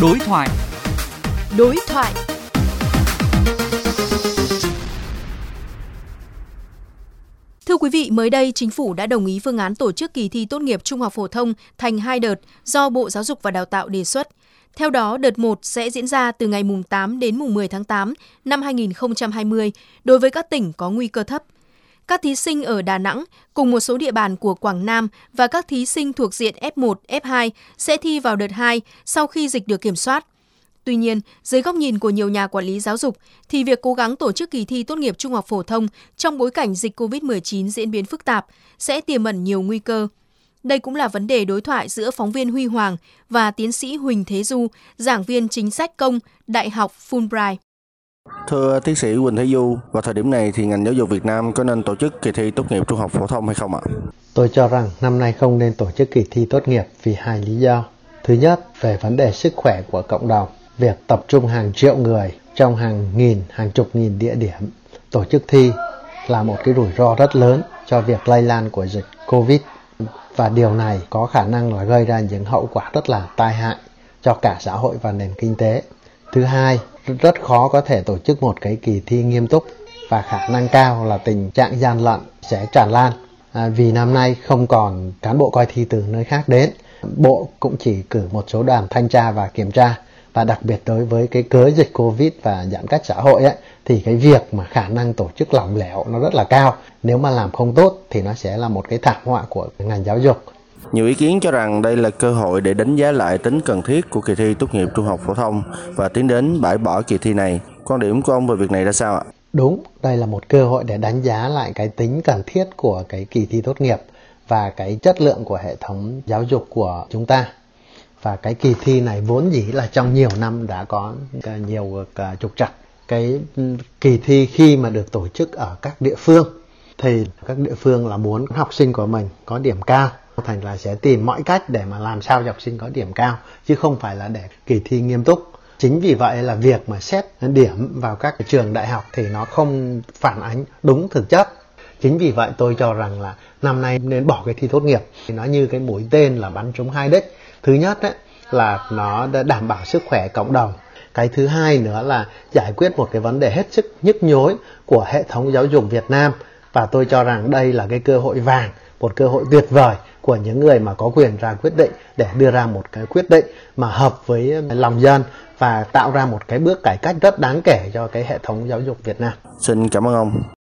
Đối thoại. Đối thoại. Thưa quý vị, mới đây chính phủ đã đồng ý phương án tổ chức kỳ thi tốt nghiệp trung học phổ thông thành hai đợt do Bộ Giáo dục và Đào tạo đề xuất. Theo đó, đợt 1 sẽ diễn ra từ ngày mùng 8 đến mùng 10 tháng 8 năm 2020 đối với các tỉnh có nguy cơ thấp. Các thí sinh ở Đà Nẵng cùng một số địa bàn của Quảng Nam và các thí sinh thuộc diện F1, F2 sẽ thi vào đợt 2 sau khi dịch được kiểm soát. Tuy nhiên, dưới góc nhìn của nhiều nhà quản lý giáo dục, thì việc cố gắng tổ chức kỳ thi tốt nghiệp trung học phổ thông trong bối cảnh dịch COVID-19 diễn biến phức tạp sẽ tiềm ẩn nhiều nguy cơ. Đây cũng là vấn đề đối thoại giữa phóng viên Huy Hoàng và tiến sĩ Huỳnh Thế Du, giảng viên chính sách công, Đại học Fulbright. Thưa tiến sĩ Quỳnh Thế Du, vào thời điểm này thì ngành giáo dục Việt Nam có nên tổ chức kỳ thi tốt nghiệp trung học phổ thông hay không ạ? Tôi cho rằng năm nay không nên tổ chức kỳ thi tốt nghiệp vì hai lý do. Thứ nhất, về vấn đề sức khỏe của cộng đồng việc tập trung hàng triệu người trong hàng nghìn, hàng chục nghìn địa điểm tổ chức thi là một cái rủi ro rất lớn cho việc lây lan của dịch Covid và điều này có khả năng là gây ra những hậu quả rất là tai hại cho cả xã hội và nền kinh tế. Thứ hai, rất khó có thể tổ chức một cái kỳ thi nghiêm túc và khả năng cao là tình trạng gian lận sẽ tràn lan. À, vì năm nay không còn cán bộ coi thi từ nơi khác đến. Bộ cũng chỉ cử một số đoàn thanh tra và kiểm tra. Và đặc biệt đối với cái cớ dịch covid và giãn cách xã hội ấy thì cái việc mà khả năng tổ chức lỏng lẻo nó rất là cao. Nếu mà làm không tốt thì nó sẽ là một cái thảm họa của ngành giáo dục nhiều ý kiến cho rằng đây là cơ hội để đánh giá lại tính cần thiết của kỳ thi tốt nghiệp trung học phổ thông và tiến đến bãi bỏ kỳ thi này. Quan điểm của ông về việc này ra sao ạ? Đúng, đây là một cơ hội để đánh giá lại cái tính cần thiết của cái kỳ thi tốt nghiệp và cái chất lượng của hệ thống giáo dục của chúng ta và cái kỳ thi này vốn dĩ là trong nhiều năm đã có nhiều à, trục trặc cái kỳ thi khi mà được tổ chức ở các địa phương thì các địa phương là muốn học sinh của mình có điểm cao thành là sẽ tìm mọi cách để mà làm sao cho học sinh có điểm cao chứ không phải là để kỳ thi nghiêm túc. Chính vì vậy là việc mà xét điểm vào các trường đại học thì nó không phản ánh đúng thực chất. Chính vì vậy tôi cho rằng là năm nay nên bỏ cái thi tốt nghiệp. Thì nó như cái mũi tên là bắn trúng hai đích. Thứ nhất ấy, là nó đã đảm bảo sức khỏe cộng đồng. Cái thứ hai nữa là giải quyết một cái vấn đề hết sức nhức nhối của hệ thống giáo dục Việt Nam. Và tôi cho rằng đây là cái cơ hội vàng một cơ hội tuyệt vời của những người mà có quyền ra quyết định để đưa ra một cái quyết định mà hợp với um, lòng dân và tạo ra một cái bước cải cách rất đáng kể cho cái hệ thống giáo dục Việt Nam. Xin cảm ơn ông.